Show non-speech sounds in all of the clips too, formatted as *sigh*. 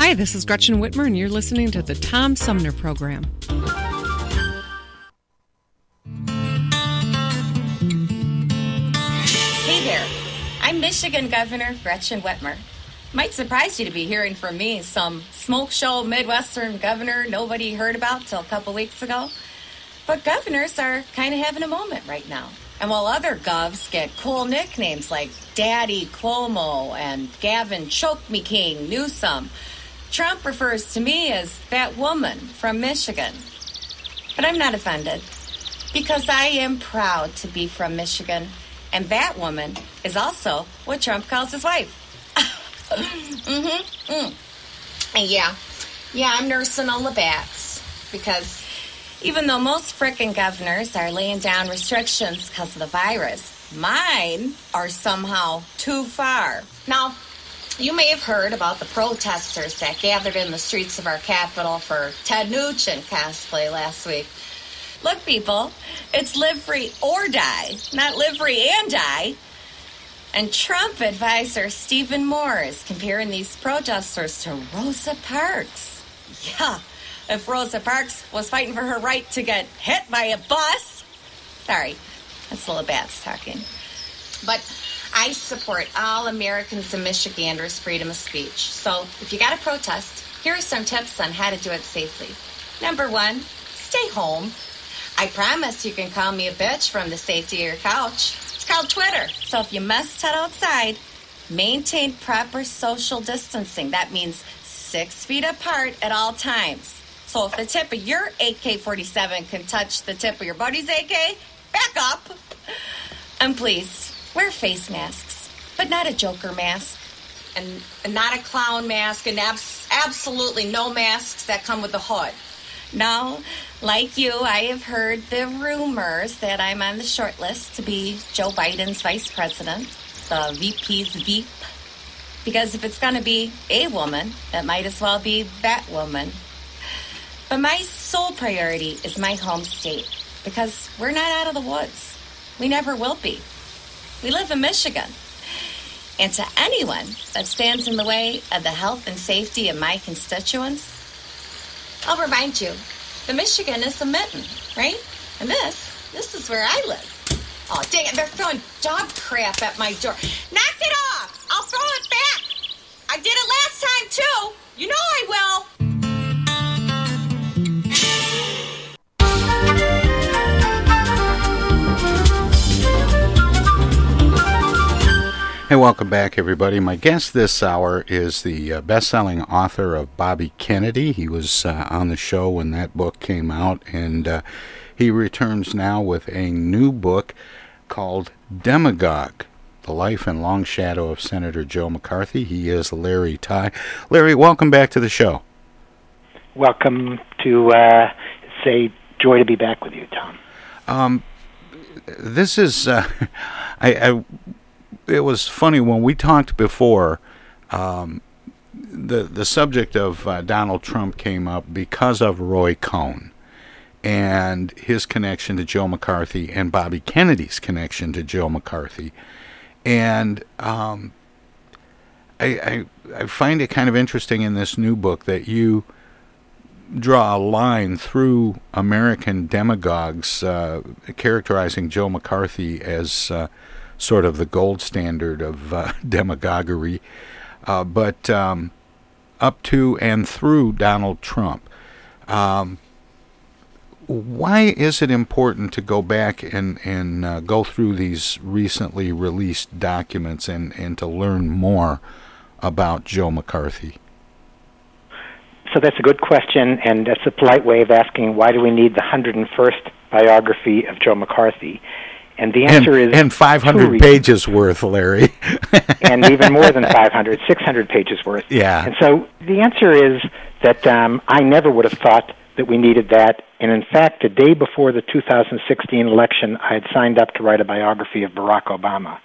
Hi, this is Gretchen Whitmer, and you're listening to the Tom Sumner Program. Hey there. I'm Michigan Governor Gretchen Whitmer. Might surprise you to be hearing from me, some smoke show Midwestern governor nobody heard about till a couple weeks ago. But governors are kind of having a moment right now. And while other govs get cool nicknames like Daddy Cuomo and Gavin Choke Me King Newsom, Trump refers to me as that woman from Michigan. But I'm not offended because I am proud to be from Michigan, and that woman is also what Trump calls his wife. *laughs* mm-hmm. Mm. Yeah, yeah, I'm nursing all the bats because even though most frickin' governors are laying down restrictions because of the virus, mine are somehow too far. Now, you may have heard about the protesters that gathered in the streets of our capital for Ted Nugent cosplay last week. Look, people, it's live free or die, not live free and die. And Trump advisor Stephen Moore is comparing these protesters to Rosa Parks. Yeah, if Rosa Parks was fighting for her right to get hit by a bus. Sorry, that's a little bats talking. But I support all Americans and Michiganders' freedom of speech. So if you got to protest, here are some tips on how to do it safely. Number one, stay home. I promise you can call me a bitch from the safety of your couch. It's called Twitter. So if you must head outside, maintain proper social distancing. That means six feet apart at all times. So if the tip of your AK 47 can touch the tip of your buddy's AK, back up. And please, wear face masks, but not a Joker mask. And, and not a clown mask, and abs- absolutely no masks that come with a hood. Now, like you, I have heard the rumors that I'm on the short list to be Joe Biden's vice president, the VP's VP. Because if it's going to be a woman, it might as well be that woman. But my sole priority is my home state because we're not out of the woods. We never will be. We live in Michigan. And to anyone that stands in the way of the health and safety of my constituents, I'll remind you, the Michigan is a mitten, right? And this, this is where I live. Oh, dang it, they're throwing dog crap at my door. Knock it off! I'll throw it back! I did it last time, too! You know I will! Hey, welcome back, everybody. My guest this hour is the uh, best selling author of Bobby Kennedy. He was uh, on the show when that book came out, and uh, he returns now with a new book called Demagogue The Life and Long Shadow of Senator Joe McCarthy. He is Larry Tye. Larry, welcome back to the show. Welcome to uh, say joy to be back with you, Tom. Um, this is, uh, *laughs* I, I it was funny when we talked before. Um, the the subject of uh, Donald Trump came up because of Roy Cohn and his connection to Joe McCarthy and Bobby Kennedy's connection to Joe McCarthy, and um, I, I I find it kind of interesting in this new book that you draw a line through American demagogues uh, characterizing Joe McCarthy as uh, sort of the gold standard of uh, *laughs* demagoguery, uh, but um, up to and through Donald Trump. Um, why is it important to go back and, and uh, go through these recently released documents and, and to learn more about Joe McCarthy? So that's a good question, and that's a polite way of asking why do we need the 101st biography of Joe McCarthy? And the answer and, is and 500 pages worth, Larry. *laughs* and even more than *laughs* 500, 600 pages worth. Yeah. And so the answer is that um, I never would have thought that we needed that. And in fact, the day before the 2016 election, I had signed up to write a biography of Barack Obama.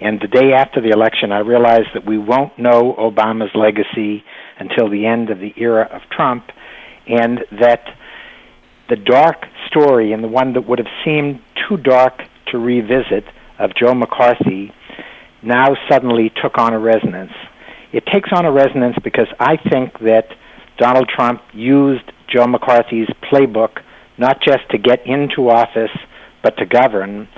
And the day after the election, I realized that we won't know Obama's legacy until the end of the era of Trump, and that the dark story and the one that would have seemed too dark to revisit of Joe McCarthy now suddenly took on a resonance. It takes on a resonance because I think that Donald Trump used Joe McCarthy's playbook not just to get into office, but to govern.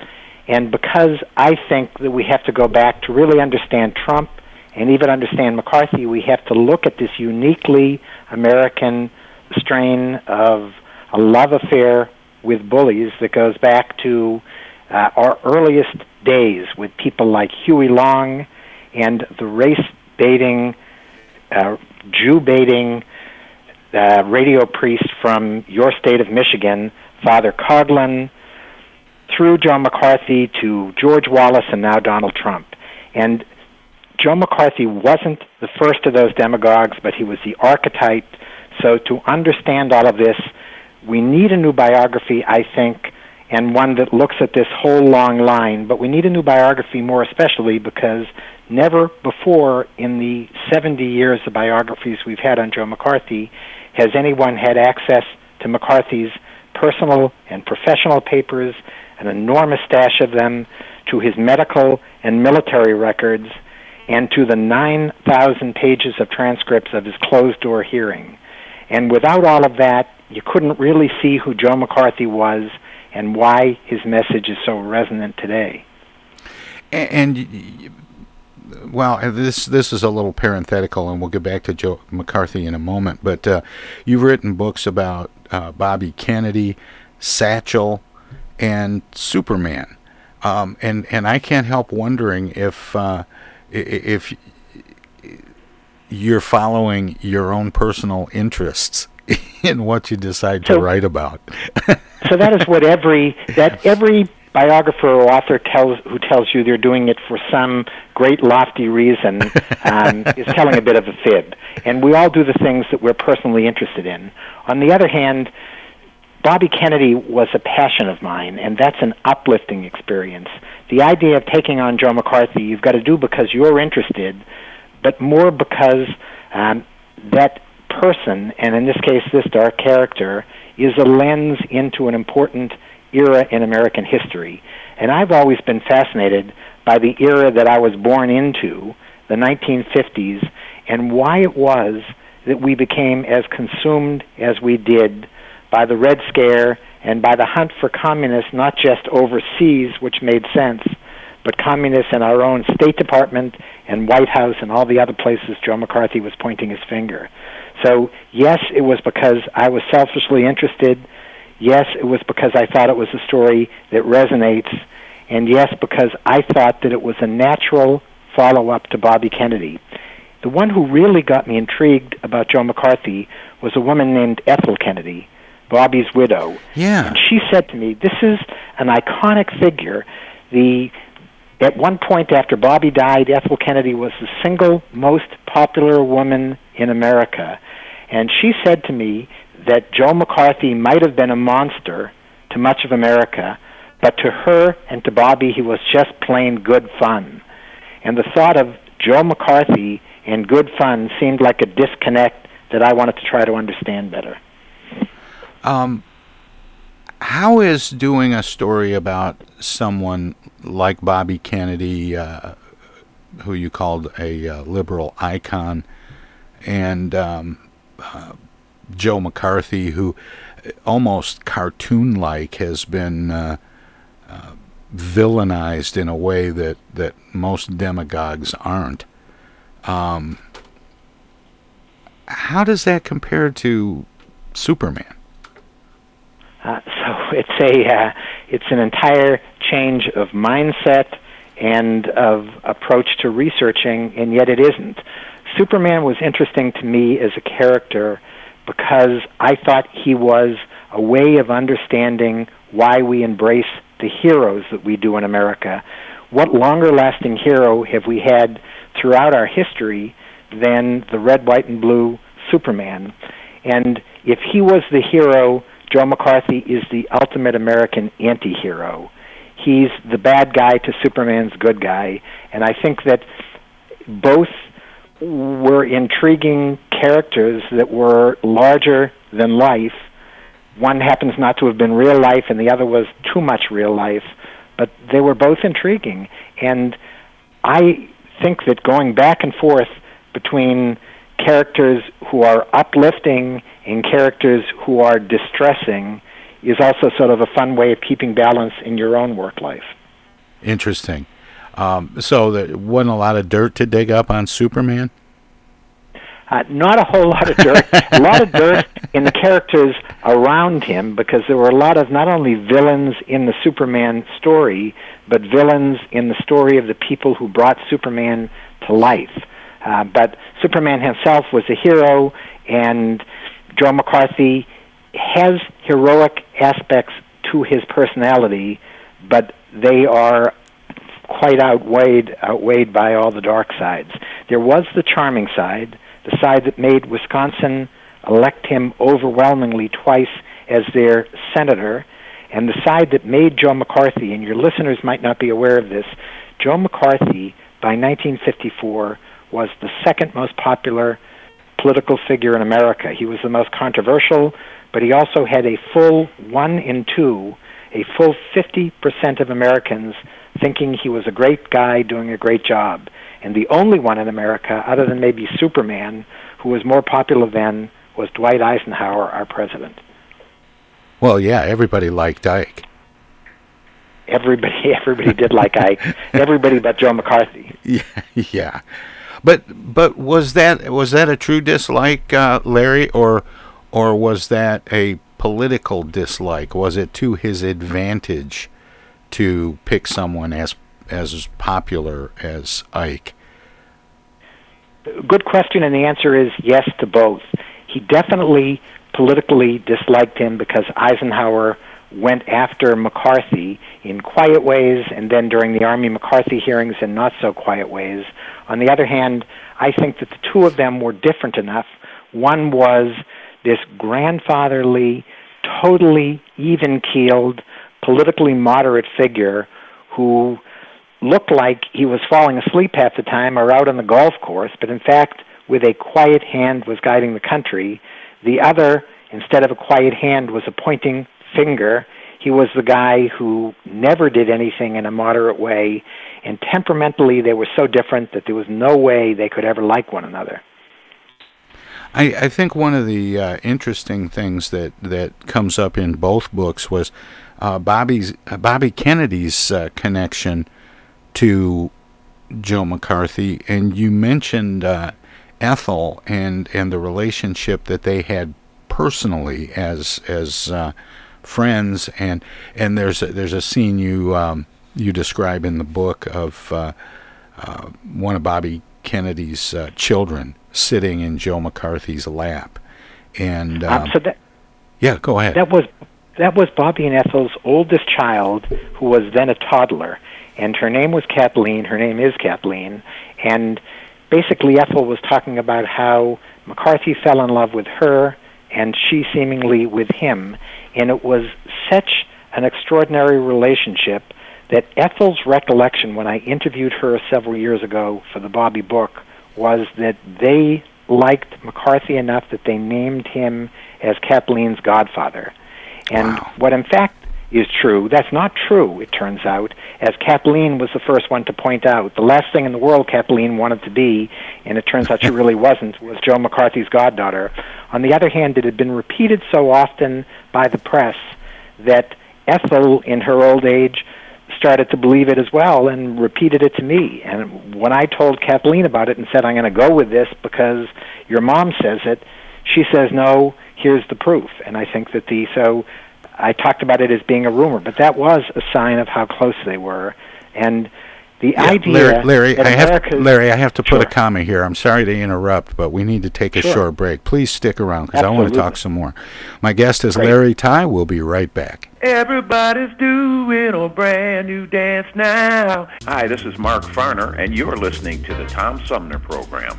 And because I think that we have to go back to really understand Trump and even understand McCarthy, we have to look at this uniquely American strain of a love affair with bullies that goes back to uh, our earliest days with people like Huey Long and the race baiting, uh, Jew baiting uh, radio priest from your state of Michigan, Father Coughlin, through John McCarthy to George Wallace and now Donald Trump. And Joe McCarthy wasn't the first of those demagogues, but he was the archetype. So to understand all of this, we need a new biography, I think, and one that looks at this whole long line. But we need a new biography more especially because never before in the 70 years of biographies we've had on Joe McCarthy has anyone had access to McCarthy's personal and professional papers, an enormous stash of them, to his medical and military records, and to the 9,000 pages of transcripts of his closed door hearing. And without all of that, you couldn't really see who Joe McCarthy was and why his message is so resonant today. And, well, this this is a little parenthetical, and we'll get back to Joe McCarthy in a moment. But uh, you've written books about uh, Bobby Kennedy, Satchel, and Superman, um, and and I can't help wondering if uh, if you're following your own personal interests *laughs* in what you decide to write about. *laughs* so that is what every that every biographer or author tells who tells you they're doing it for some great lofty reason um, *laughs* is telling a bit of a fib. And we all do the things that we're personally interested in. On the other hand, Bobby Kennedy was a passion of mine, and that's an uplifting experience. The idea of taking on Joe McCarthy, you've got to do because you're interested, but more because um, that person, and in this case, this dark character, is a lens into an important era in American history. And I've always been fascinated by the era that I was born into, the 1950s, and why it was that we became as consumed as we did by the Red Scare and by the hunt for communists, not just overseas, which made sense, but communists in our own State Department and White House and all the other places Joe McCarthy was pointing his finger. So, yes, it was because I was selfishly interested. Yes, it was because I thought it was a story that resonates. And yes, because I thought that it was a natural follow up to Bobby Kennedy. The one who really got me intrigued about Joe McCarthy was a woman named Ethel Kennedy, Bobby's widow. Yeah. And she said to me, This is an iconic figure. The at one point after Bobby died, Ethel Kennedy was the single most popular woman in America. And she said to me that Joe McCarthy might have been a monster to much of America, but to her and to Bobby, he was just plain good fun. And the thought of Joe McCarthy and good fun seemed like a disconnect that I wanted to try to understand better. Um, how is doing a story about someone like Bobby Kennedy, uh, who you called a uh, liberal icon, and um, uh, Joe McCarthy, who almost cartoon-like has been uh, uh, villainized in a way that that most demagogues aren't. Um, how does that compare to Superman? Uh, so it's a uh, it's an entire change of mindset and of approach to researching, and yet it isn't. Superman was interesting to me as a character because I thought he was a way of understanding why we embrace the heroes that we do in America. What longer lasting hero have we had throughout our history than the red, white, and blue Superman? And if he was the hero, Joe McCarthy is the ultimate American anti hero. He's the bad guy to Superman's good guy. And I think that both were intriguing characters that were larger than life one happens not to have been real life, and the other was too much real life. But they were both intriguing, and I think that going back and forth between characters who are uplifting and characters who are distressing is also sort of a fun way of keeping balance in your own work life. Interesting. Um, so there wasn't a lot of dirt to dig up on Superman. Uh, not a whole lot of dirt. a lot of dirt in the characters around him because there were a lot of not only villains in the Superman story, but villains in the story of the people who brought Superman to life. Uh, but Superman himself was a hero, and Joe McCarthy has heroic aspects to his personality, but they are quite outweighed outweighed by all the dark sides. There was the charming side the side that made Wisconsin elect him overwhelmingly twice as their senator, and the side that made Joe McCarthy, and your listeners might not be aware of this, Joe McCarthy by 1954 was the second most popular political figure in America. He was the most controversial, but he also had a full one in two, a full 50% of Americans thinking he was a great guy doing a great job and the only one in America, other than maybe Superman, who was more popular then was Dwight Eisenhower, our president. Well, yeah, everybody liked Ike. Everybody, *laughs* everybody did like Ike. Everybody but Joe McCarthy. *laughs* Yeah, yeah. But but was that was that a true dislike, uh, Larry, or or was that a political dislike? Was it to his advantage to pick someone as as popular as Ike? Good question, and the answer is yes to both. He definitely politically disliked him because Eisenhower went after McCarthy in quiet ways and then during the Army McCarthy hearings in not so quiet ways. On the other hand, I think that the two of them were different enough. One was this grandfatherly, totally even keeled, politically moderate figure who looked like he was falling asleep half the time or out on the golf course, but in fact, with a quiet hand, was guiding the country. The other, instead of a quiet hand, was a pointing finger. He was the guy who never did anything in a moderate way, and temperamentally, they were so different that there was no way they could ever like one another. I, I think one of the uh, interesting things that, that comes up in both books was uh, Bobby's uh, Bobby Kennedy's uh, connection to Joe McCarthy, and you mentioned uh, Ethel and and the relationship that they had personally as as uh, friends, and and there's a, there's a scene you um, you describe in the book of uh, uh one of Bobby Kennedy's uh, children sitting in Joe McCarthy's lap, and um, so that, yeah, go ahead. That was that was Bobby and Ethel's oldest child, who was then a toddler and her name was Kathleen. Her name is Kathleen, and basically Ethel was talking about how McCarthy fell in love with her, and she seemingly with him, and it was such an extraordinary relationship that Ethel's recollection when I interviewed her several years ago for the Bobby book was that they liked McCarthy enough that they named him as Kaplan's godfather. And Wow. what in fact is true, that's not true, it turns out, as Kathleen was the first one to point out. The last thing in the world Kathleen wanted to be, and it turns out she really *laughs* wasn't, was Joe McCarthy's goddaughter. On the other hand, it had been repeated so often by the press that Ethel, in her old age, started to believe it as well and repeated it to me. And when I told Kathleen about it and said, I'm going to go with this because your mom says it, she says, no, here's the proof. And I think that the, so I talked about it as being a rumor, but that was a sign of how close they were. And the Yeah, idea Larry, Larry, that I have, America's- Larry, I have to put a comma here. I'm sorry to interrupt, but we need to take a Sure. short break. Please stick around because I want to talk some more. My guest is Great. Larry Tye. We'll be right back. Everybody's doing a brand new dance now. Hi, this is Mark Farner, and you're listening to the Tom Sumner Program.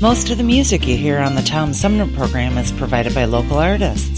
Most of the music you hear on the Tom Sumner program is provided by local artists.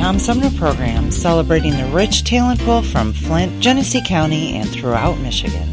Tom Sumner program celebrating the rich talent pool from Flint, Genesee County, and throughout Michigan.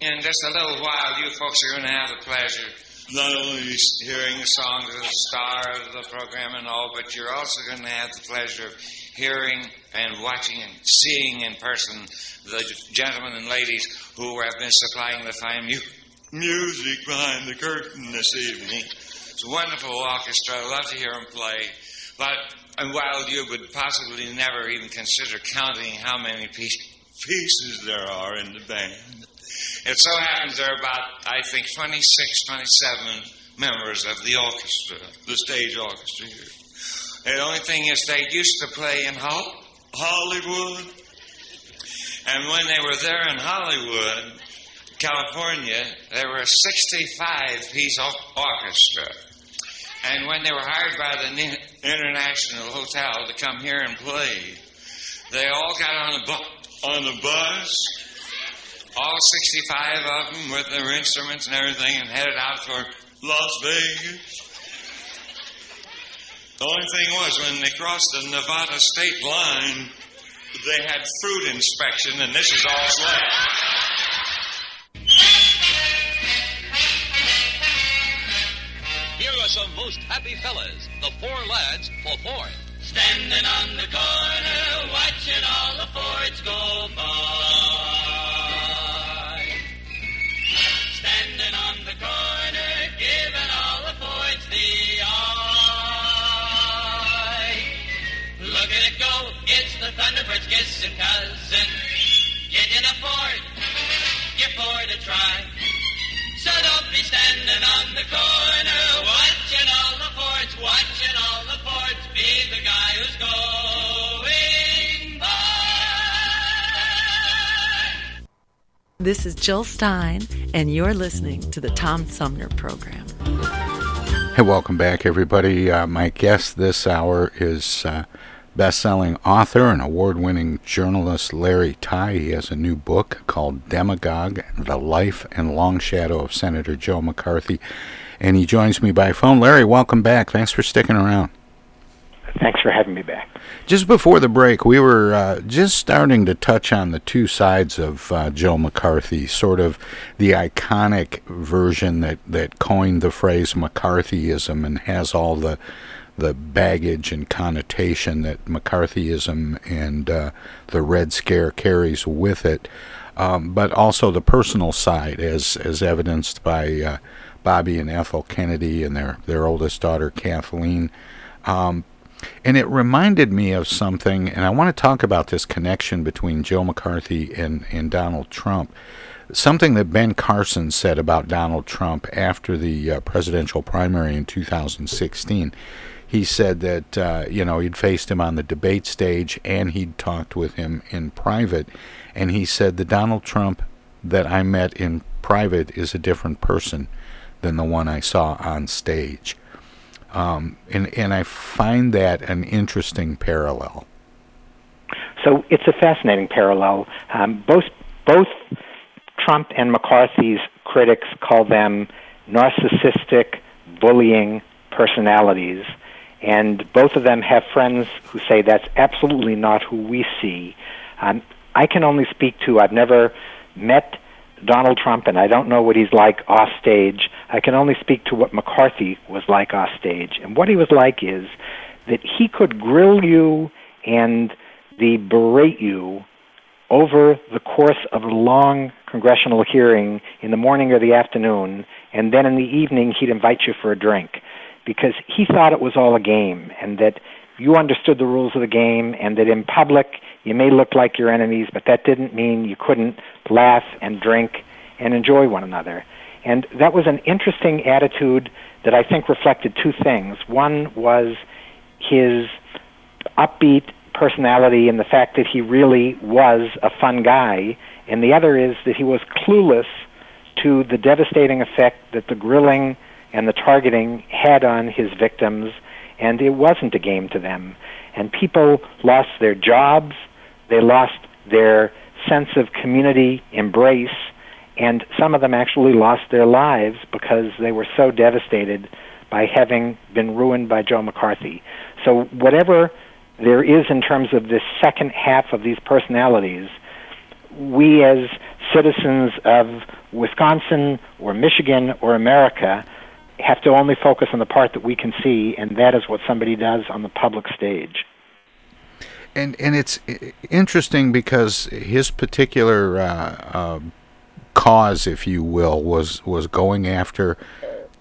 In just a little while, you folks are going to have the pleasure not only hearing the songs of the star of the program and all, but you're also going to have the pleasure of hearing and watching and seeing in person the gentlemen and ladies who have been supplying the fine mu- music behind the curtain this evening. It's a wonderful orchestra. I love to hear them play. But and while you would possibly never even consider counting how many piece- pieces there are in the band, it so happens there are about, I think, 26, 27 members of the orchestra, the stage orchestra here. The only thing is they used to play in Hol- Hollywood. And when they were there in Hollywood, California, there were a 65 piece orchestra. And when they were hired by the International Hotel to come here and play, they all got on the, bu- on the bus, all 65 of them with their instruments and everything, and headed out for Las Vegas. The only thing was, when they crossed the Nevada state line, they had fruit inspection, and this is all left. Here are some most happy fellas, the four lads for Ford. Standing on the corner, watching all the Fords go by. the Thunderbirds, cousin. You didn't afford, try. So don't be standing on the corner, watching all the watching all the Be the guy who's going by. This is Jill Stein, and you're listening to the Tom Sumner Program. Hey, welcome back, everybody. Uh, my guest this hour is uh, best selling author and award winning journalist Larry Tye. He has a new book called Demagogue The Life and Long Shadow of Senator Joe McCarthy. And he joins me by phone. Larry, welcome back. Thanks for sticking around. Thanks for having me back. Just before the break, we were uh, just starting to touch on the two sides of uh, Joe McCarthy, sort of the iconic version that, that coined the phrase McCarthyism and has all the the baggage and connotation that McCarthyism and uh, the Red Scare carries with it, um, but also the personal side, as as evidenced by uh, Bobby and Ethel Kennedy and their their oldest daughter Kathleen. Um, and it reminded me of something, and I want to talk about this connection between Joe McCarthy and, and Donald Trump. Something that Ben Carson said about Donald Trump after the uh, presidential primary in 2016 he said that uh, you know he'd faced him on the debate stage and he'd talked with him in private, and he said the Donald Trump that I met in private is a different person than the one I saw on stage, um, and and I find that an interesting parallel. So it's a fascinating parallel. Um, both both Trump and McCarthy's critics call them narcissistic, bullying personalities and both of them have friends who say that's absolutely not who we see. Um, I can only speak to, I've never met Donald Trump, and I don't know what he's like off stage. I can only speak to what McCarthy was like off stage. And what he was like is that he could grill you and the berate you over the course of a long congressional hearing in the morning or the afternoon, and then in the evening he'd invite you for a drink because he thought it was all a game and that you understood the rules of the game and that in public you may look like your enemies, but that didn't mean you couldn't laugh and drink and enjoy one another. And that was an interesting attitude that I think reflected two things. One was his upbeat personality and the fact that he really was a fun guy, and the other is that he was clueless to the devastating effect that the grilling and the targeting had on his victims, and it wasn't a game to them. And people lost their jobs, they lost their sense of community embrace, and some of them actually lost their lives because they were so devastated by having been ruined by Joe McCarthy. So, whatever there is in terms of this second half of these personalities, we as citizens of Wisconsin or Michigan or America have to only focus on the part that we can see, and that is what somebody does on the public stage. And and it's interesting because his particular uh, uh, cause, if you will, was was going after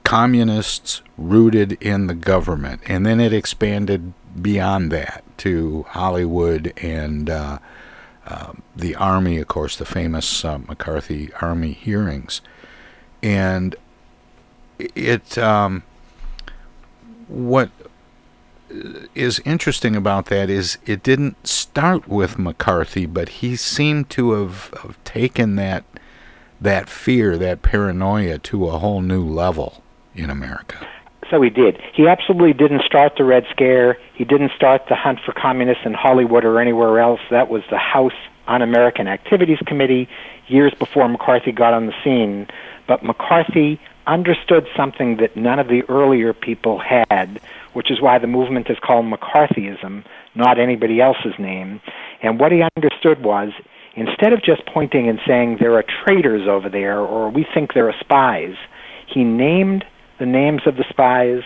communists rooted in the government, and then it expanded beyond that to Hollywood and uh, uh the army, of course, the famous uh, McCarthy Army hearings, and it um, what is interesting about that is it didn't start with McCarthy, but he seemed to have, have taken that that fear, that paranoia, to a whole new level in America. So he did. He absolutely didn't start the Red Scare. He didn't start the hunt for communists in Hollywood or anywhere else. That was the House Un-American Activities Committee years before McCarthy got on the scene. But McCarthy understood something that none of the earlier people had, which is why the movement is called McCarthyism, not anybody else's name. And what he understood was instead of just pointing and saying there are traitors over there or we think there are spies, he named the names of the spies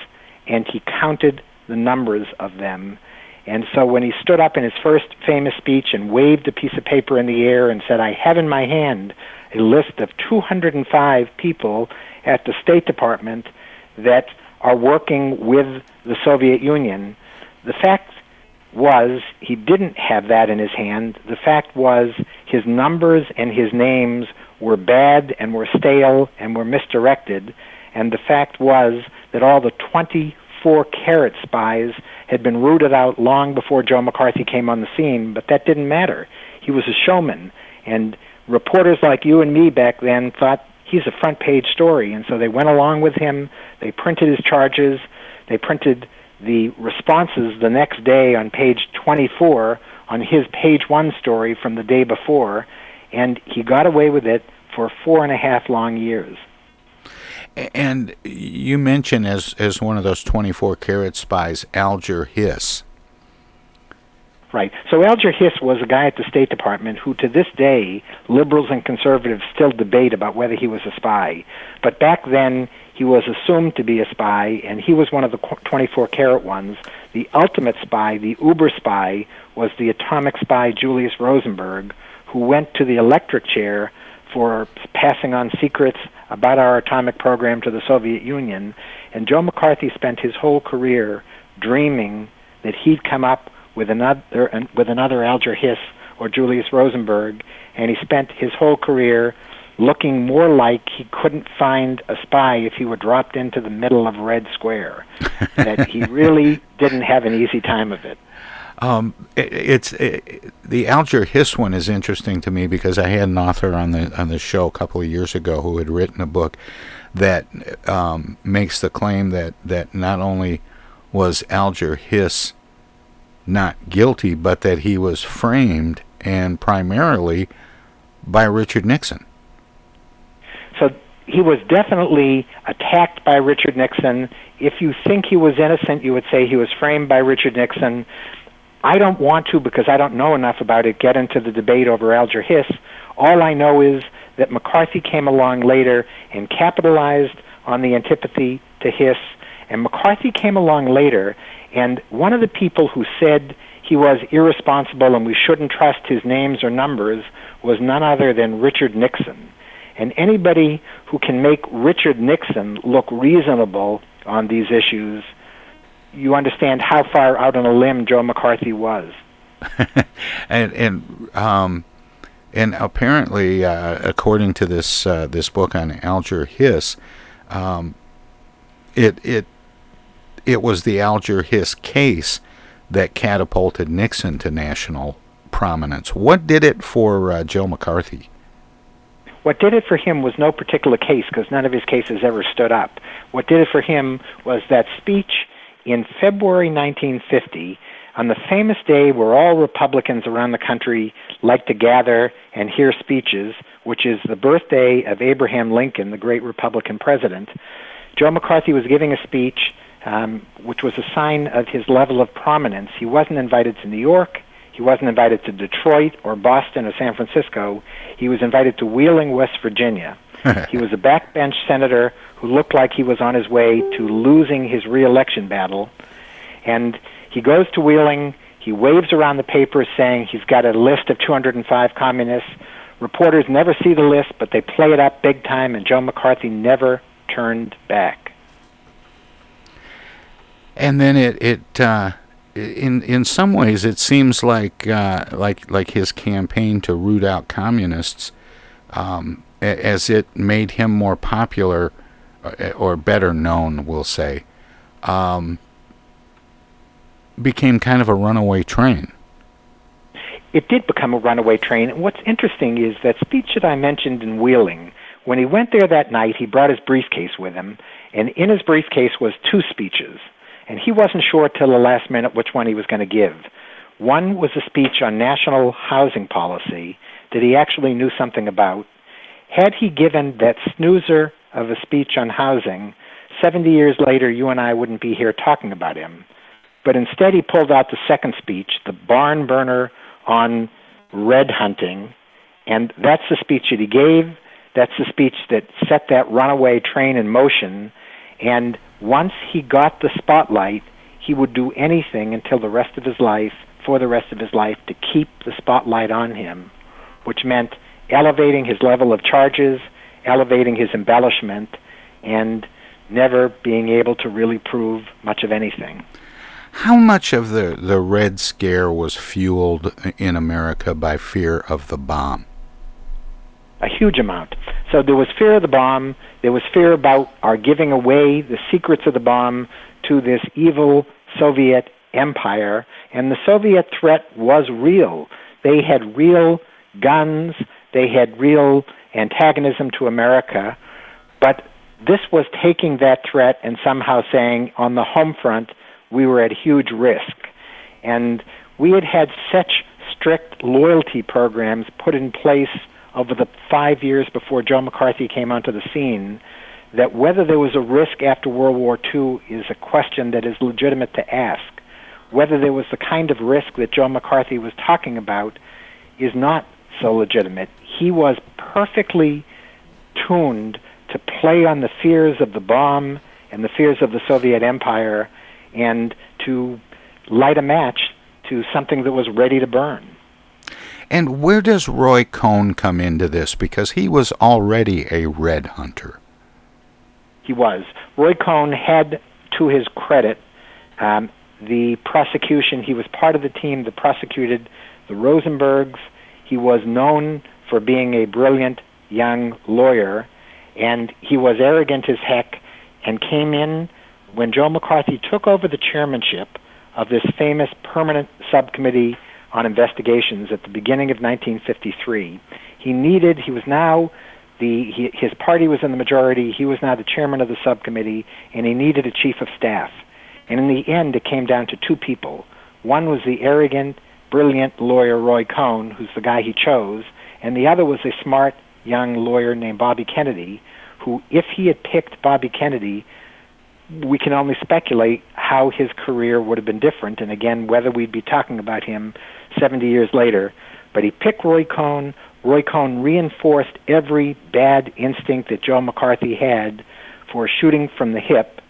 and he counted the numbers of them. And so when he stood up in his first famous speech and waved a piece of paper in the air and said, I have in my hand a list of 205 people at the State Department that are working with the Soviet Union. The fact was he didn't have that in his hand. The fact was his numbers and his names were bad and were stale and were misdirected. And the fact was that all the 24 carat spies had been rooted out long before Joe McCarthy came on the scene, but that didn't matter. He was a showman. And reporters like you and me back then thought he's a front page story, and so they went along with him. They printed his charges. They printed the responses the next day on page 24 on his page one story from the day before, and he got away with it for four and a half long years. And you mentioned as as one of those 24 carat spies, Alger Hiss. Right. So Alger Hiss was a guy at the State Department who, to this day, liberals and conservatives still debate about whether he was a spy. But back then, he was assumed to be a spy, and he was one of the 24 karat ones. The ultimate spy, the uber spy, was the atomic spy Julius Rosenberg, who went to the electric chair for passing on secrets about our atomic program to the Soviet Union. And Joe McCarthy spent his whole career dreaming that he'd come up with another with another Alger Hiss or Julius Rosenberg, and he spent his whole career looking more like he couldn't find a spy if he were dropped into the middle of Red Square. *laughs* that he really didn't have an easy time of it. Um, it, it's it, the Alger Hiss one is interesting to me because I had an author on the on the show a couple of years ago who had written a book that um, makes the claim that that not only was Alger Hiss not guilty, but that he was framed and primarily by Richard Nixon. So he was definitely attacked by Richard Nixon. If you think he was innocent, you would say he was framed by Richard Nixon. I don't want to, because I don't know enough about it, get into the debate over Alger Hiss. All I know is that McCarthy came along later and capitalized on the antipathy to Hiss, and McCarthy came along later and one of the people who said he was irresponsible and we shouldn't trust his names or numbers was none other than Richard Nixon. And anybody who can make Richard Nixon look reasonable on these issues, you understand how far out on a limb Joe McCarthy was. *laughs* and and um, and apparently, uh, according to this uh, this book on Alger Hiss, um, it it it was the Alger Hiss case that catapulted Nixon to national prominence. What did it for uh, Joe McCarthy? What did it for him was no particular case because none of his cases ever stood up. What did it for him was that speech in February 1950 on the famous day where all Republicans around the country like to gather and hear speeches, which is the birthday of Abraham Lincoln, the great Republican president. Joe McCarthy was giving a speech um, which was a sign of his level of prominence. He wasn't invited to New York. He wasn't invited to Detroit or Boston or San Francisco. He was invited to Wheeling, West Virginia. *laughs* he was a backbench senator who looked like he was on his way to losing his reelection battle. And he goes to Wheeling. He waves around the papers saying he's got a list of 205 communists. Reporters never see the list, but they play it up big time, and Joe McCarthy never turned back and then it it uh, in in some ways it seems like uh, like like his campaign to root out communists um, as it made him more popular uh, or better known we'll say um, became kind of a runaway train. It did become a runaway train. And what's interesting is that speech that I mentioned in Wheeling when he went there that night he brought his briefcase with him. And in his briefcase was two speeches and he wasn't sure till the last minute which one he was going to give. One was a speech on national housing policy that he actually knew something about. Had he given that snoozer of a speech on housing, 70 years later, you and I wouldn't be here talking about him. But instead, he pulled out the second speech, the barn burner on red hunting, and that's the speech that he gave. That's the speech that set that runaway train in motion. And once he got the spotlight, he would do anything until the rest of his life, for the rest of his life, to keep the spotlight on him, which meant elevating his level of charges, elevating his embellishment, and never being able to really prove much of anything. How much of the, the Red Scare was fueled in America by fear of the bomb? A huge amount. So there was fear of the bomb. There was fear about our giving away the secrets of the bomb to this evil Soviet empire. And the Soviet threat was real. They had real guns. They had real antagonism to America, but this was taking that threat and somehow saying on the home front we were at huge risk. And we had had such strict loyalty programs put in place over the five years before Joe McCarthy came onto the scene that whether there was a risk after World War II is a question that is legitimate to ask. Whether there was the kind of risk that Joe McCarthy was talking about is not so legitimate. He was perfectly tuned to play on the fears of the bomb and the fears of the Soviet Empire and to light a match to something that was ready to burn. And where does Roy Cohn come into this? Because he was already a red hunter. He was. Roy Cohn had, to his credit, um, the prosecution. He was part of the team that prosecuted the Rosenbergs. He was known for being a brilliant young lawyer, and he was arrogant as heck and came in when Joe McCarthy took over the chairmanship of this famous permanent subcommittee on investigations at the beginning of 1953. He needed, he was now the he, his party was in the majority. He was now the chairman of the subcommittee, and he needed a chief of staff. And in the end, it came down to two people. One was the arrogant, brilliant lawyer Roy Cohn, who's the guy he chose, and the other was a smart young lawyer named Bobby Kennedy, who, if he had picked Bobby Kennedy, we can only speculate how his career would have been different, and again, whether we'd be talking about him 70 years later. But he picked Roy Cohn. Roy Cohn reinforced every bad instinct that Joe McCarthy had for shooting from the hip,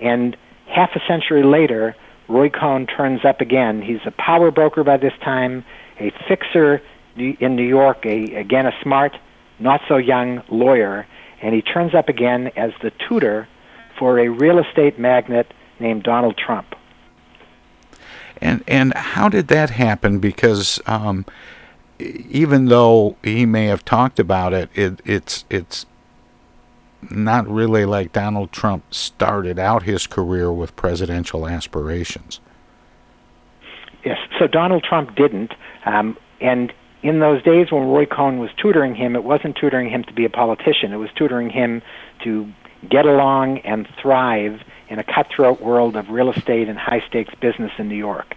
and half a century later, Roy Cohn turns up again. He's a power broker by this time, a fixer in New York, a, again a smart, not so young lawyer, and he turns up again as the tutor for a real estate magnate named Donald Trump. And and how did that happen? Because um, even though he may have talked about it, it it's it's not really like Donald Trump started out his career with presidential aspirations. Yes, so Donald Trump didn't, um, and in those days when Roy Cohn was tutoring him, it wasn't tutoring him to be a politician. It was tutoring him to get along and thrive in a cutthroat world of real estate and high stakes business in New York.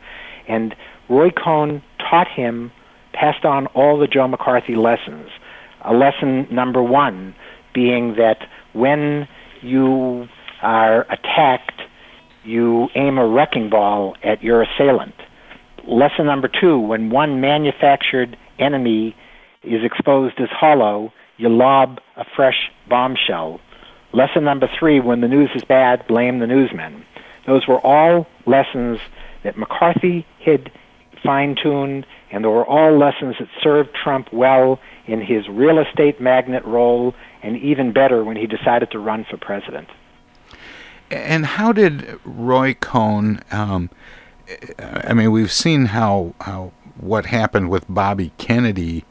And Roy Cohn taught him, passed on all the Joe McCarthy lessons. A lesson number one being that when you are attacked, you aim a wrecking ball at your assailant. Lesson number two when one manufactured enemy is exposed as hollow, you lob a fresh bombshell. Lesson number three when the news is bad, blame the newsmen. Those were all lessons that McCarthy had fine tuned, and they were all lessons that served Trump well in his real estate magnet role, and even better when he decided to run for president. And how did Roy Cohn? Um, I mean, we've seen how how what happened with Bobby Kennedy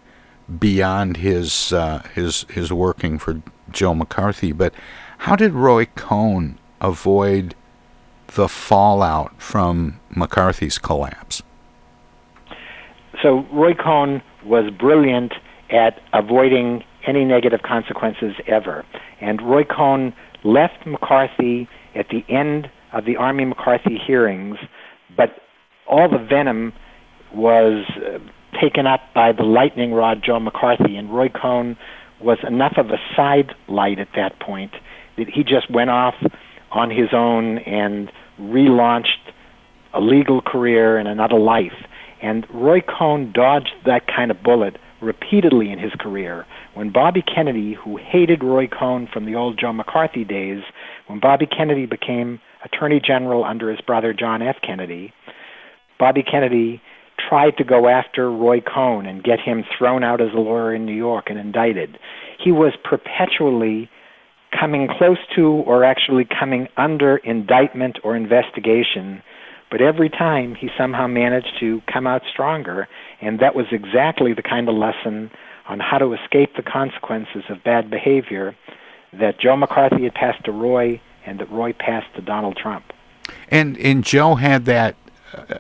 beyond his uh, his his working for Joe McCarthy, but how did Roy Cohn avoid the fallout from McCarthy's collapse? So Roy Cohn was brilliant at avoiding any negative consequences ever. And Roy Cohn left McCarthy at the end of the Army McCarthy hearings, but all the venom was uh, taken up by the lightning rod Joe McCarthy, and Roy Cohn was enough of a side light at that point that he just went off on his own and relaunched a legal career and another life. And Roy Cohn dodged that kind of bullet repeatedly in his career. When Bobby Kennedy, who hated Roy Cohn from the old Joe McCarthy days, when Bobby Kennedy became Attorney General under his brother John F. Kennedy, Bobby Kennedy tried to go after Roy Cohn and get him thrown out as a lawyer in New York and indicted. He was perpetually coming close to or actually coming under indictment or investigation. But every time he somehow managed to come out stronger, and that was exactly the kind of lesson on how to escape the consequences of bad behavior that Joe McCarthy had passed to Roy and that Roy passed to Donald Trump. And and Joe had that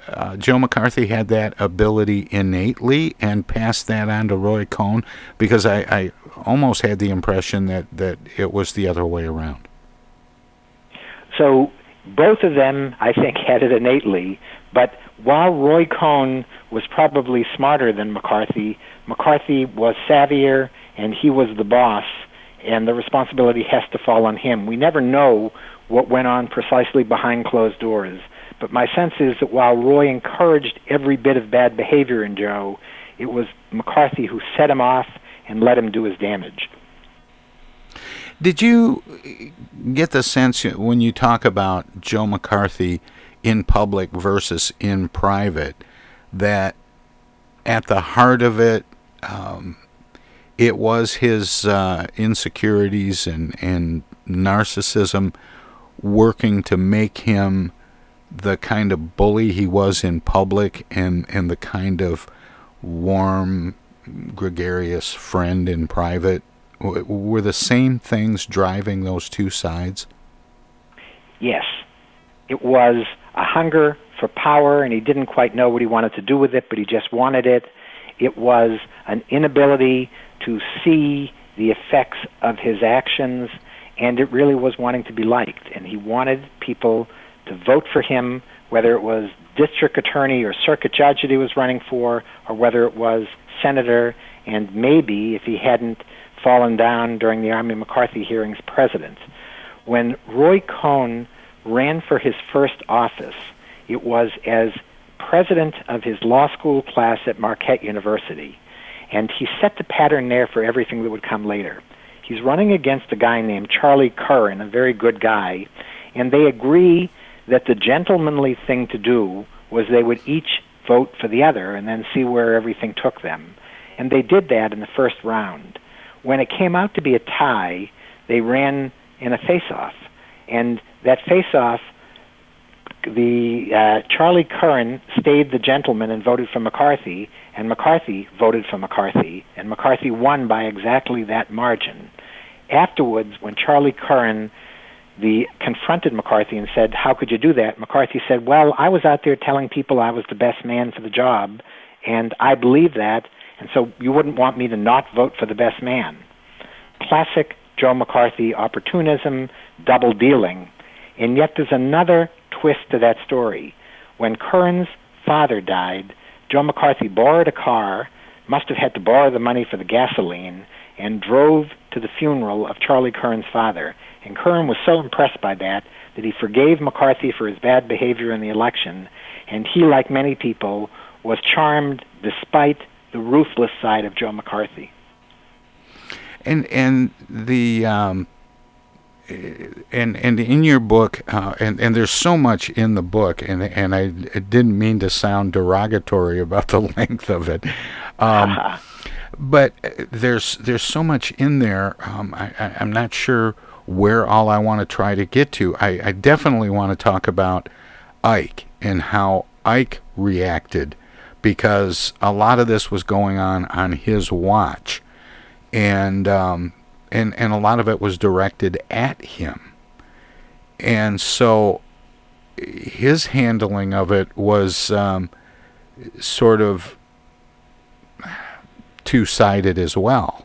uh, Joe McCarthy had that ability innately and passed that on to Roy Cohn? Because I, I almost had the impression that, that it was the other way around. So both of them, I think, had it innately. But while Roy Cohn was probably smarter than McCarthy, McCarthy was savvier and he was the boss, and the responsibility has to fall on him. We never know what went on precisely behind closed doors. But my sense is that while Roy encouraged every bit of bad behavior in Joe, it was McCarthy who set him off and let him do his damage. Did you get the sense when you talk about Joe McCarthy in public versus in private that at the heart of it, um, it was his uh, insecurities and, and narcissism working to make him the kind of bully he was in public and, and the kind of warm, gregarious friend in private? Were the same things driving those two sides? Yes. It was a hunger for power, and he didn't quite know what he wanted to do with it, but he just wanted it. It was an inability to see the effects of his actions, and it really was wanting to be liked. And he wanted people to vote for him, whether it was district attorney or circuit judge that he was running for, or whether it was senator, and maybe if he hadn't fallen down during the Army McCarthy hearings, president. When Roy Cohn ran for his first office, it was as president of his law school class at Marquette University. And he set the pattern there for everything that would come later. He's running against a guy named Charlie Curran, a very good guy, and they agree that the gentlemanly thing to do was they would each vote for the other and then see where everything took them. And they did that in the first round. When it came out to be a tie, they ran in a face-off. And that face-off, the uh, Charlie Curran stayed the gentleman and voted for McCarthy, and McCarthy voted for McCarthy, and McCarthy won by exactly that margin. Afterwards, when Charlie Curran the confronted McCarthy and said, "How could you do that?" McCarthy said, "Well, I was out there telling people I was the best man for the job, and I believe that, and so you wouldn't want me to not vote for the best man." Classic Joe McCarthy opportunism, double dealing. And yet there's another twist to that story. When Curran's father died, Joe McCarthy borrowed a car, must have had to borrow the money for the gasoline, and drove to the funeral of Charlie Curran's father. And Curran was so impressed by that that he forgave McCarthy for his bad behavior in the election, and he, like many people, was charmed despite the ruthless side of Joe McCarthy. And and the um, and and in your book, uh, and and there's so much in the book, and and I didn't mean to sound derogatory about the *laughs* length of it. Um, *laughs* but there's there's so much in there. Um, I, I, am not sure where all I want to try to get to. I, I definitely want to talk about Ike and how Ike reacted because a lot of this was going on on his watch, and um, and and a lot of it was directed at him, and so his handling of it was um, sort of two sided as well.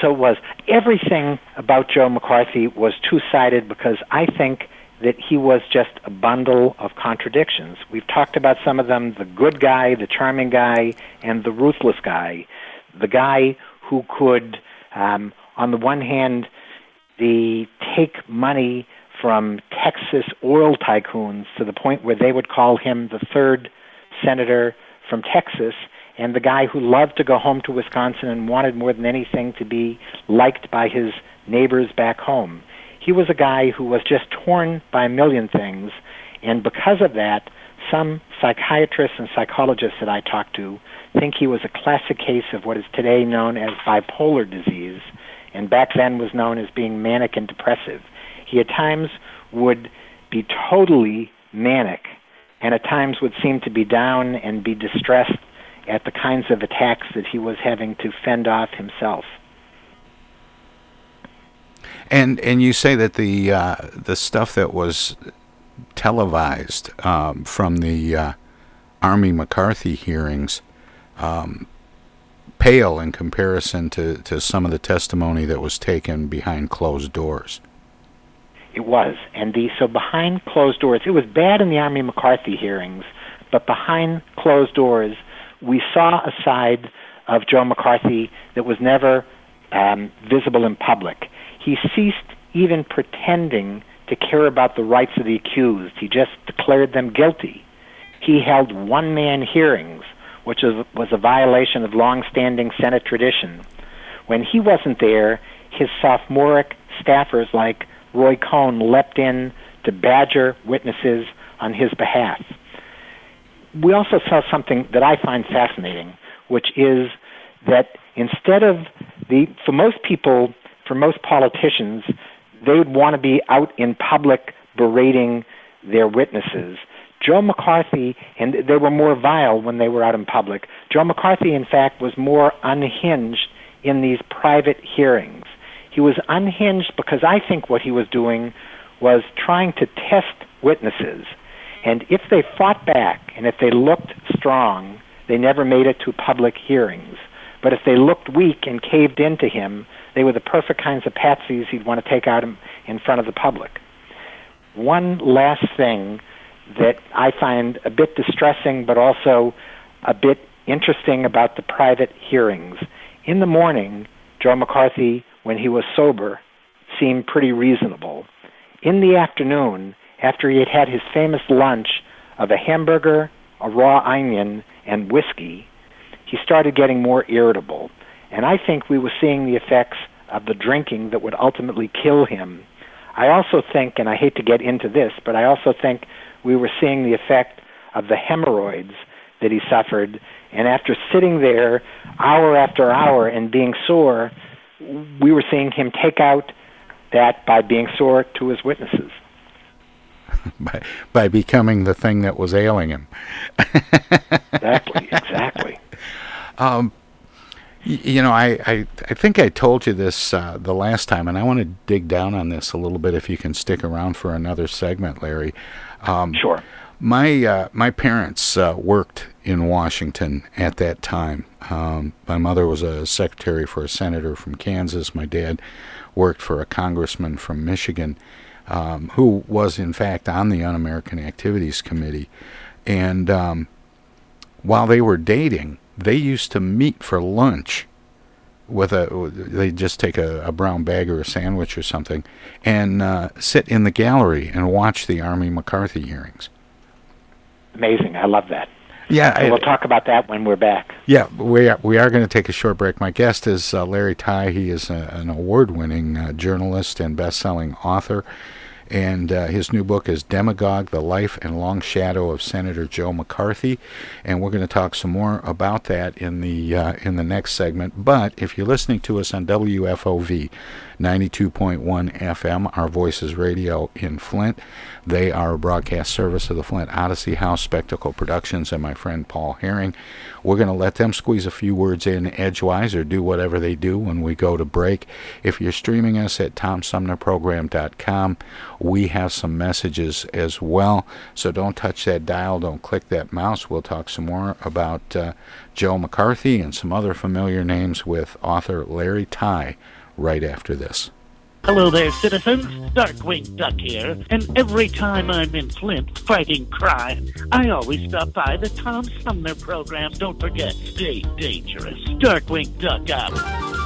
So it was everything about Joe McCarthy was two sided because I think that he was just a bundle of contradictions. We've talked about some of them the good guy, the charming guy, and the ruthless guy. The guy who could, um, on the one hand, the take money from Texas oil tycoons to the point where they would call him the third senator from Texas, and the guy who loved to go home to Wisconsin and wanted more than anything to be liked by his neighbors back home. He was a guy who was just torn by a million things, and because of that, some psychiatrists and psychologists that I talked to think he was a classic case of what is today known as bipolar disease, and back then was known as being manic and depressive. He at times would be totally manic, and at times would seem to be down and be distressed at the kinds of attacks that he was having to fend off himself. And and you say that the uh, the stuff that was televised um, from the uh, Army McCarthy hearings um, pale in comparison to, to some of the testimony that was taken behind closed doors. It was. And the, so behind closed doors, it was bad in the Army McCarthy hearings, but behind closed doors, we saw a side of Joe McCarthy that was never um, visible in public. He ceased even pretending to care about the rights of the accused. He just declared them guilty. He held one man hearings, which was, was a violation of long-standing Senate tradition. When he wasn't there, his sophomoric staffers like Roy Cohn leapt in to badger witnesses on his behalf. We also saw something that I find fascinating, which is that instead of the, for most people, for most politicians, they would want to be out in public berating their witnesses. Joe McCarthy, and they were more vile when they were out in public. Joe McCarthy, in fact, was more unhinged in these private hearings. He was unhinged because I think what he was doing was trying to test witnesses. And if they fought back and if they looked strong, they never made it to public hearings. But if they looked weak and caved into him, they were the perfect kinds of patsies he'd want to take out in front of the public. One last thing that I find a bit distressing, but also a bit interesting about the private hearings. In the morning, Joe McCarthy, when he was sober, seemed pretty reasonable. In the afternoon, after he had had his famous lunch of a hamburger, a raw onion, and whiskey, he started getting more irritable. And I think we were seeing the effects of the drinking that would ultimately kill him. I also think, and I hate to get into this, but I also think we were seeing the effect of the hemorrhoids that he suffered. And after sitting there hour after hour and being sore, we were seeing him take out that by being sore to his witnesses. *laughs* by, by becoming the thing that was ailing him. exactly, *laughs* exactly. Um, you know, I, I, I think I told you this uh, the last time, and I want to dig down on this a little bit if you can stick around for another segment, Larry. Um, sure. My uh, my parents uh, worked in Washington at that time. Um, my mother was a secretary for a senator from Kansas. My dad worked for a congressman from Michigan, um, who was in fact on the Un-American Activities Committee. And um, while they were dating, they used to meet for lunch with a they just take a, a, brown bag or a sandwich or something and uh, sit in the gallery and watch the Army McCarthy hearings. Amazing! I love that. Yeah, I, we'll talk about that when we're back. Yeah, we are, we are going to take a short break. My guest is uh, Larry Tye. He is a, an award-winning uh, journalist and best-selling author. And uh, his new book is Demagogue The Life and Long Shadow of Senator Joe McCarthy. And we're going to talk some more about that in the, uh, in the next segment. But if you're listening to us on WFOV 92.1 FM, Our Voices Radio in Flint, they are a broadcast service of the Flint Odyssey House Spectacle Productions and my friend Paul Herring. We're going to let them squeeze a few words in edgewise or do whatever they do when we go to break. If you're streaming us at TomSumnerProgram.com, we have some messages as well. So don't touch that dial, don't click that mouse. We'll talk some more about uh, Joe McCarthy and some other familiar names with author Larry Tye right after this. Hello there, citizens. Darkwing Duck here, and every time I'm in Flint fighting crime, I always stop by the Tom Sumner program. Don't forget, stay dangerous. Darkwing Duck out.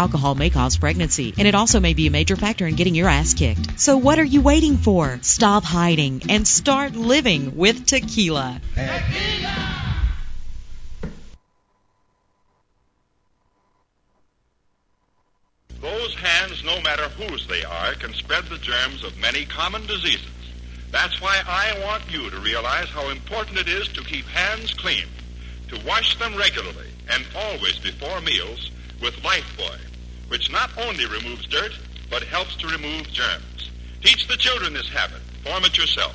Alcohol may cause pregnancy. And it also may be a major factor in getting your ass kicked. So what are you waiting for? Stop hiding and start living with tequila. Those hands, no matter whose they are, can spread the germs of many common diseases. That's why I want you to realize how important it is to keep hands clean, to wash them regularly and always before meals with Lifebuoy, which not only removes dirt, but helps to remove germs. Teach the children this habit. Form it yourself.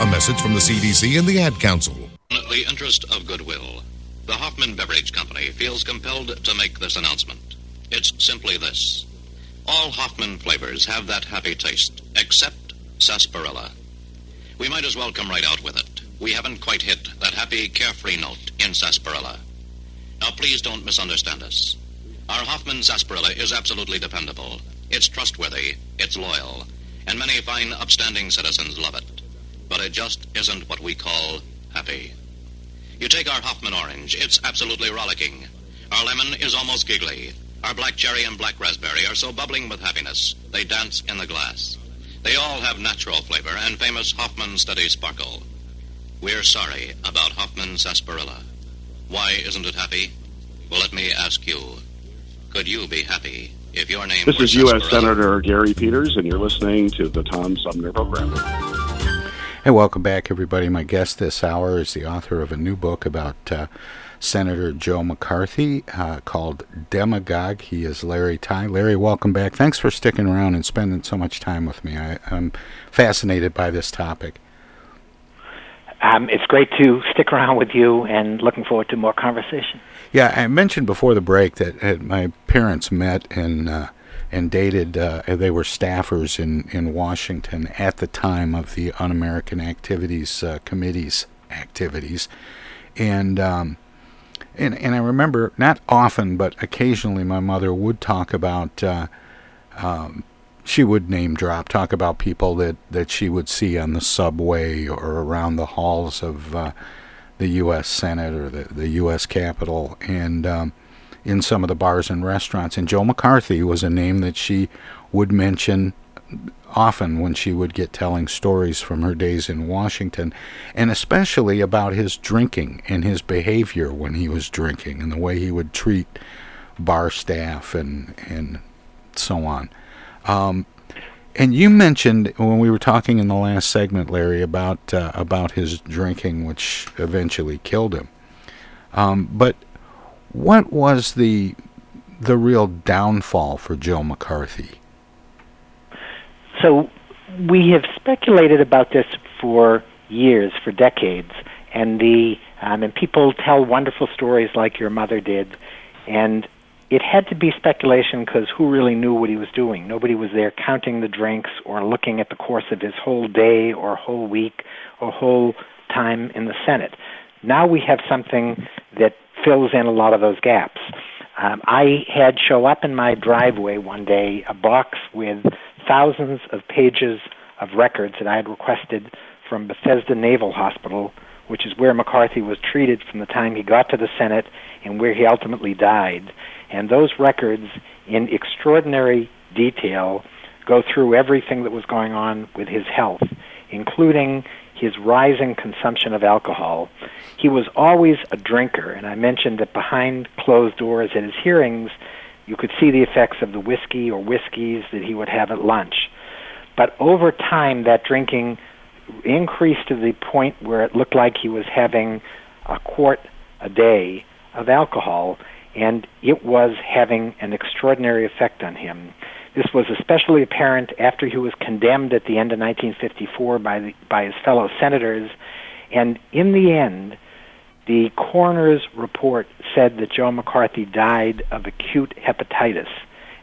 A message from the CDC and the Ad Council. In the interest of goodwill, the Hoffman Beverage Company feels compelled to make this announcement. It's simply this. All Hoffman flavors have that happy taste, except sarsaparilla. We might as well come right out with it. We haven't quite hit that happy, carefree note in sarsaparilla. Now, please don't misunderstand us. Our Hoffman sarsaparilla is absolutely dependable. It's trustworthy, it's loyal, and many fine, upstanding citizens love it. But it just isn't what we call happy. You take our Hoffman orange, it's absolutely rollicking. Our lemon is almost giggly. Our black cherry and black raspberry are so bubbling with happiness, they dance in the glass. They all have natural flavor and famous Hoffman steady sparkle. We're sorry about Hoffman sarsaparilla. Why isn't it happy? Well, let me ask you. Could you be happy if your name This is U.S. Senator Gary Peters, and you're listening to the Tom Sumner Program. Hey, welcome back, everybody. My guest this hour is the author of a new book about uh, Senator Joe McCarthy uh, called Demagogue. He is Larry Tye. Larry, welcome back. Thanks for sticking around and spending so much time with me. I, I'm fascinated by this topic. Um, it's great to stick around with you and looking forward to more conversation. Yeah, I mentioned before the break that uh, my parents met in. uh, and dated. Uh, they were staffers in, in Washington at the time of the Un-American Activities uh, Committee's activities, and um, and and I remember not often, but occasionally, my mother would talk about. Uh, um, she would name drop, talk about people that, that she would see on the subway or around the halls of uh, the U.S. Senate or the, the U.S. Capitol, and um, in some of the bars and restaurants. And Joe McCarthy was a name that she would mention often when she would get telling stories from her days in Washington, and especially about his drinking and his behavior when he was drinking and the way he would treat bar staff and and so on. Um, and you mentioned when we were talking in the last segment, Larry, about uh, about his drinking, which eventually killed him. Um, but what was the the real downfall for Joe McCarthy? So we have speculated about this for years, for decades, and the um, and people tell wonderful stories like your mother did, and it had to be speculation because who really knew what he was doing? Nobody was there counting the drinks or looking at the course of his whole day or whole week or whole time in the Senate. Now we have something that fills in a lot of those gaps. Um, I had show up in my driveway one day a box with thousands of pages of records that I had requested from Bethesda Naval Hospital, which is where McCarthy was treated from the time he got to the Senate and where he ultimately died. And those records, in extraordinary detail, go through everything that was going on with his health, including his rising consumption of alcohol. He was always a drinker, and I mentioned that behind closed doors at his hearings, you could see the effects of the whiskey or whiskeys that he would have at lunch. But over time, that drinking increased to the point where it looked like he was having a quart a day of alcohol, and it was having an extraordinary effect on him. This was especially apparent after he was condemned at the end of 1954 by the, by his fellow senators, and in the end, the coroner's report said that Joe McCarthy died of acute hepatitis,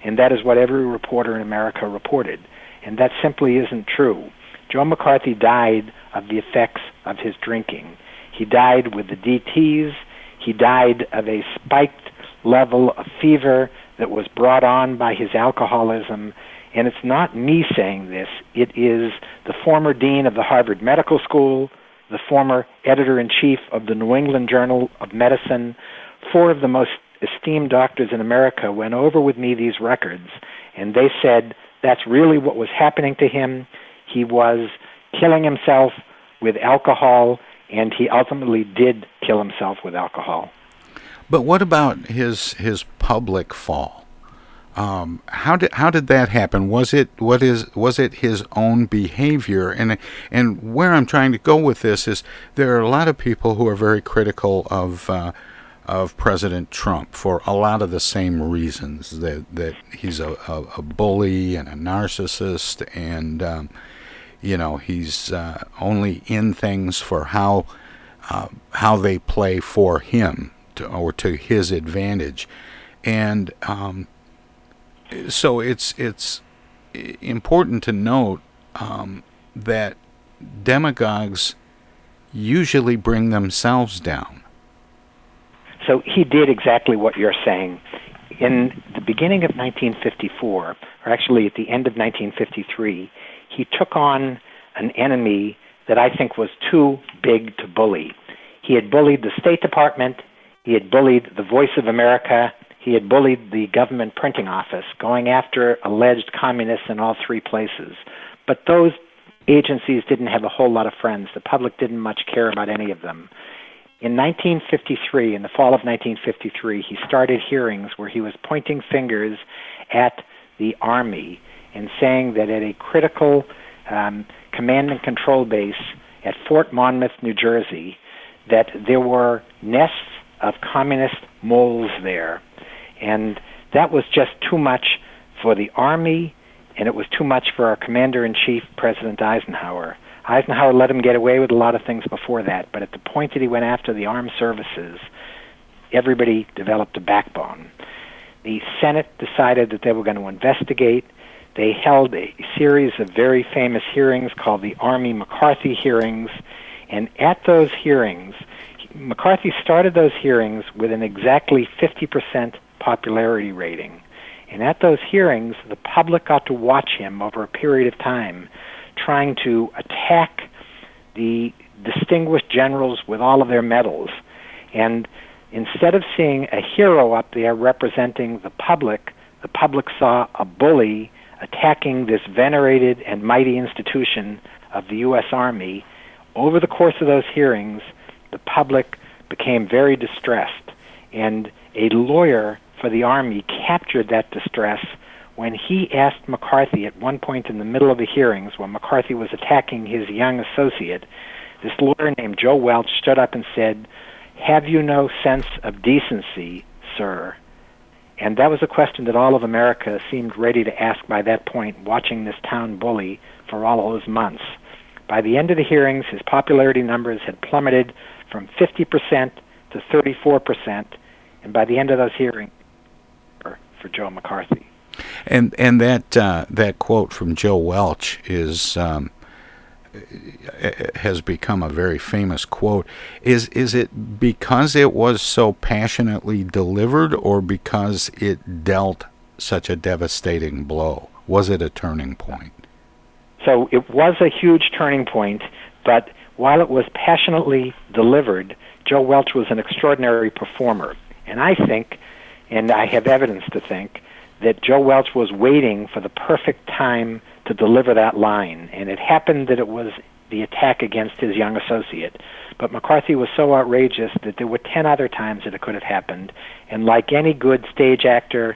and that is what every reporter in America reported, and that simply isn't true. Joe McCarthy died of the effects of his drinking. He died with the DTs. He died of a spiked level of fever that was brought on by his alcoholism. And it's not me saying this, it is the former dean of the Harvard Medical School, the former editor in chief of the New England Journal of Medicine. Four of the most esteemed doctors in America went over with me these records, and they said that's really what was happening to him. He was killing himself with alcohol, and he ultimately did kill himself with alcohol. But what about his his public fall? Um, how did how did that happen? Was it what is was it his own behavior? And and where I'm trying to go with this is there are a lot of people who are very critical of uh, of President Trump for a lot of the same reasons that that he's a, a, a bully and a narcissist and um, you know he's uh, only in things for how uh, how they play for him to, or to his advantage, and um, so it's it's important to note um, that demagogues usually bring themselves down. So he did exactly what you're saying. In the beginning of 1954, or actually at the end of 1953, he took on an enemy that I think was too big to bully. He had bullied the State Department, he had bullied the Voice of America, he had bullied the government printing office, going after alleged communists in all three places. But those agencies didn't have a whole lot of friends. The public didn't much care about any of them. In 1953, in the fall of 1953, he started hearings where he was pointing fingers at the Army and saying that at a critical um, command and control base at Fort Monmouth, New Jersey, that there were nests of communist moles there. And that was just too much for the Army, and it was too much for our Commander in Chief, President Eisenhower. Eisenhower let him get away with a lot of things before that, but at the point that he went after the armed services, everybody developed a backbone. The Senate decided that they were going to investigate. They held a series of very famous hearings called the Army McCarthy hearings, and at those hearings, McCarthy started those hearings with an exactly 50% popularity rating. And at those hearings, the public got to watch him over a period of time trying to attack the distinguished generals with all of their medals. And instead of seeing a hero up there representing the public, the public saw a bully attacking this venerated and mighty institution of the U.S. Army. Over the course of those hearings, the public became very distressed, and a lawyer for the Army captured that distress when he asked McCarthy at one point in the middle of the hearings, when McCarthy was attacking his young associate, this lawyer named Joe Welch stood up and said, Have you no sense of decency, sir? And that was a question that all of America seemed ready to ask by that point, watching this town bully for all those months. By the end of the hearings, his popularity numbers had plummeted from 50% to 34%, and by the end of those hearings, for Joe McCarthy. And and that uh, that quote from Joe Welch is um, has become a very famous quote. Is is it because it was so passionately delivered, or because it dealt such a devastating blow? Was it a turning point? So it was a huge turning point, but while it was passionately delivered, Joe Welch was an extraordinary performer. And I think, and I have evidence to think, that Joe Welch was waiting for the perfect time to deliver that line. And it happened that it was the attack against his young associate. But McCarthy was so outrageous that there were 10 other times that it could have happened. And like any good stage actor,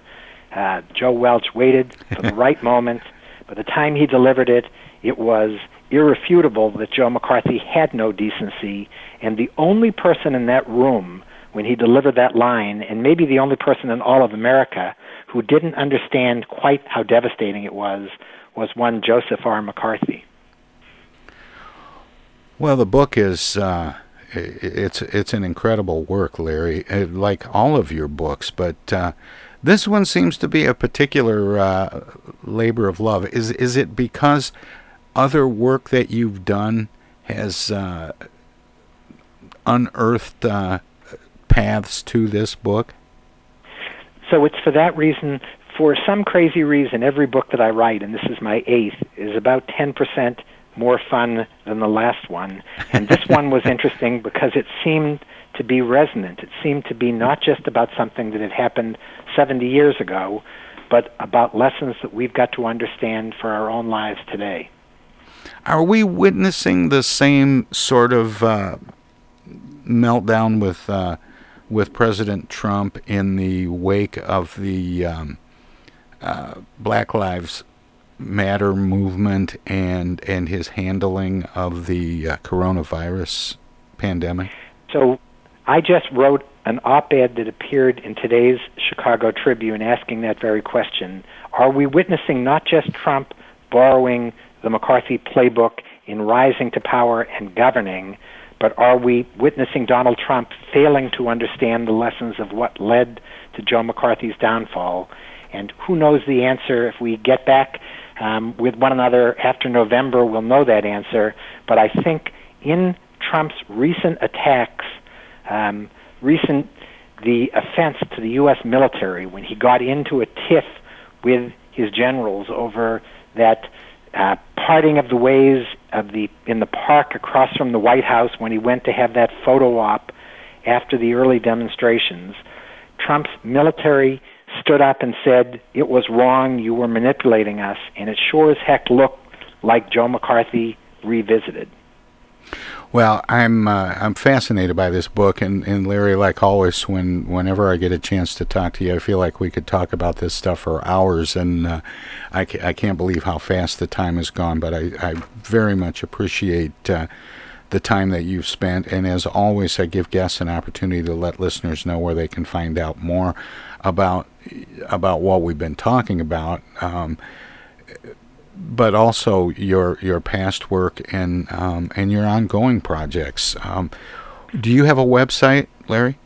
uh, Joe Welch waited for the *laughs* right moment. By the time he delivered it, it was irrefutable that Joe McCarthy had no decency. And the only person in that room when he delivered that line, and maybe the only person in all of America who didn't understand quite how devastating it was, was one Joseph R. McCarthy. Well, the book is uh, it's it's an incredible work, Larry, uh, like all of your books, but uh, this one seems to be a particular uh, labor of love. Is is it because other work that you've done has uh, unearthed uh, paths to this book? So it's for that reason. For some crazy reason, every book that I write, and this is my eighth, is about ten percent more fun than the last one. And this one was interesting because it seemed to be resonant. It seemed to be not just about something that had happened 70 years ago, but about lessons that we've got to understand for our own lives today. Are we witnessing the same sort of uh, meltdown with uh, with President Trump in the wake of the um, uh, Black Lives Matter movement and and his handling of the uh, coronavirus pandemic? So, I just wrote an op-ed that appeared in today's Chicago Tribune asking that very question. Are we witnessing not just Trump borrowing the McCarthy playbook in rising to power and governing, but are we witnessing Donald Trump failing to understand the lessons of what led to Joe McCarthy's downfall? And who knows the answer if we get back um, with one another after November, we'll know that answer. But I think in Trump's recent attacks, um, recent the offense to the U.S. military when he got into a tiff with his generals over that uh, parting of the ways of the in the park across from the White House when he went to have that photo op after the early demonstrations. Trump's military stood up and said it was wrong, you were manipulating us, and it sure as heck looked like Joe McCarthy revisited. Well, I'm uh, I'm fascinated by this book, and, and Larry, like always, when whenever I get a chance to talk to you, I feel like we could talk about this stuff for hours, and uh, I, ca- I can't believe how fast the time has gone. But I, I very much appreciate uh, the time that you've spent, and as always, I give guests an opportunity to let listeners know where they can find out more about about what we've been talking about. Um, but also your your past work and um, and your ongoing projects. Um, do you have a website, Larry?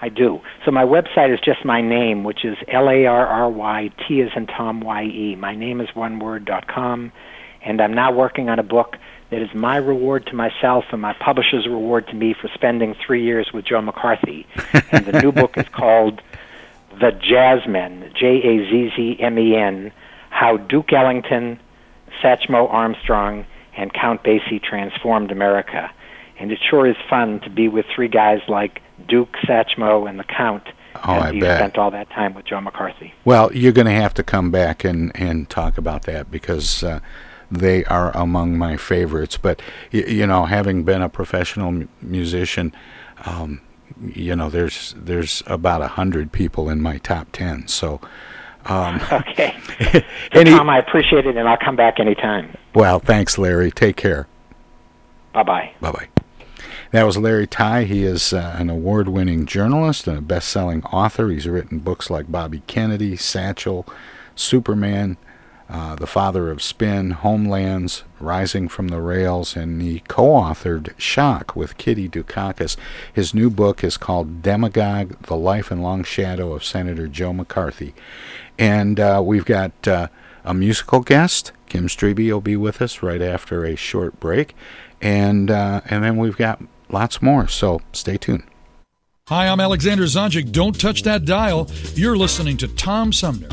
I do. So my website is just my name, which is L A R R Y T as in Tom Y E. My name is one word dot com, and I'm now working on a book that is my reward to myself and my publisher's reward to me for spending three years with Joe McCarthy. *laughs* and the new book is called The Jazzmen, J A Z Z M E N, How Duke Ellington, Satchmo Armstrong, and Count Basie transformed America. And it sure is fun to be with three guys like Duke, Satchmo, and the Count. Oh, I you bet. spent all that time with Joe McCarthy. Well, you're going to have to come back and, and talk about that because uh, they are among my favorites. But, y- you know, having been a professional m- musician, um, you know, there's there's about a hundred people in my top ten. So, um, *laughs* Okay. *laughs* Any- Tom, I appreciate it, and I'll come back anytime. well, thanks, Larry. Take care. Bye bye. Bye bye. That was Larry Tye. He is uh, an award winning journalist and a best selling author. He's written books like Bobby Kennedy, Satchel, Superman, uh, The Father of Spin, Homelands, Rising from the Rails, and he co authored Shock with Kitty Dukakis. His new book is called Demagogue The Life and Long Shadow of Senator Joe McCarthy. And uh, we've got uh, a musical guest. Kim Strebe will be with us right after a short break. And, uh, and then we've got lots more, so stay tuned. Hi, I'm Alexander Zonjic. Don't touch that dial. You're listening to Tom Sumner.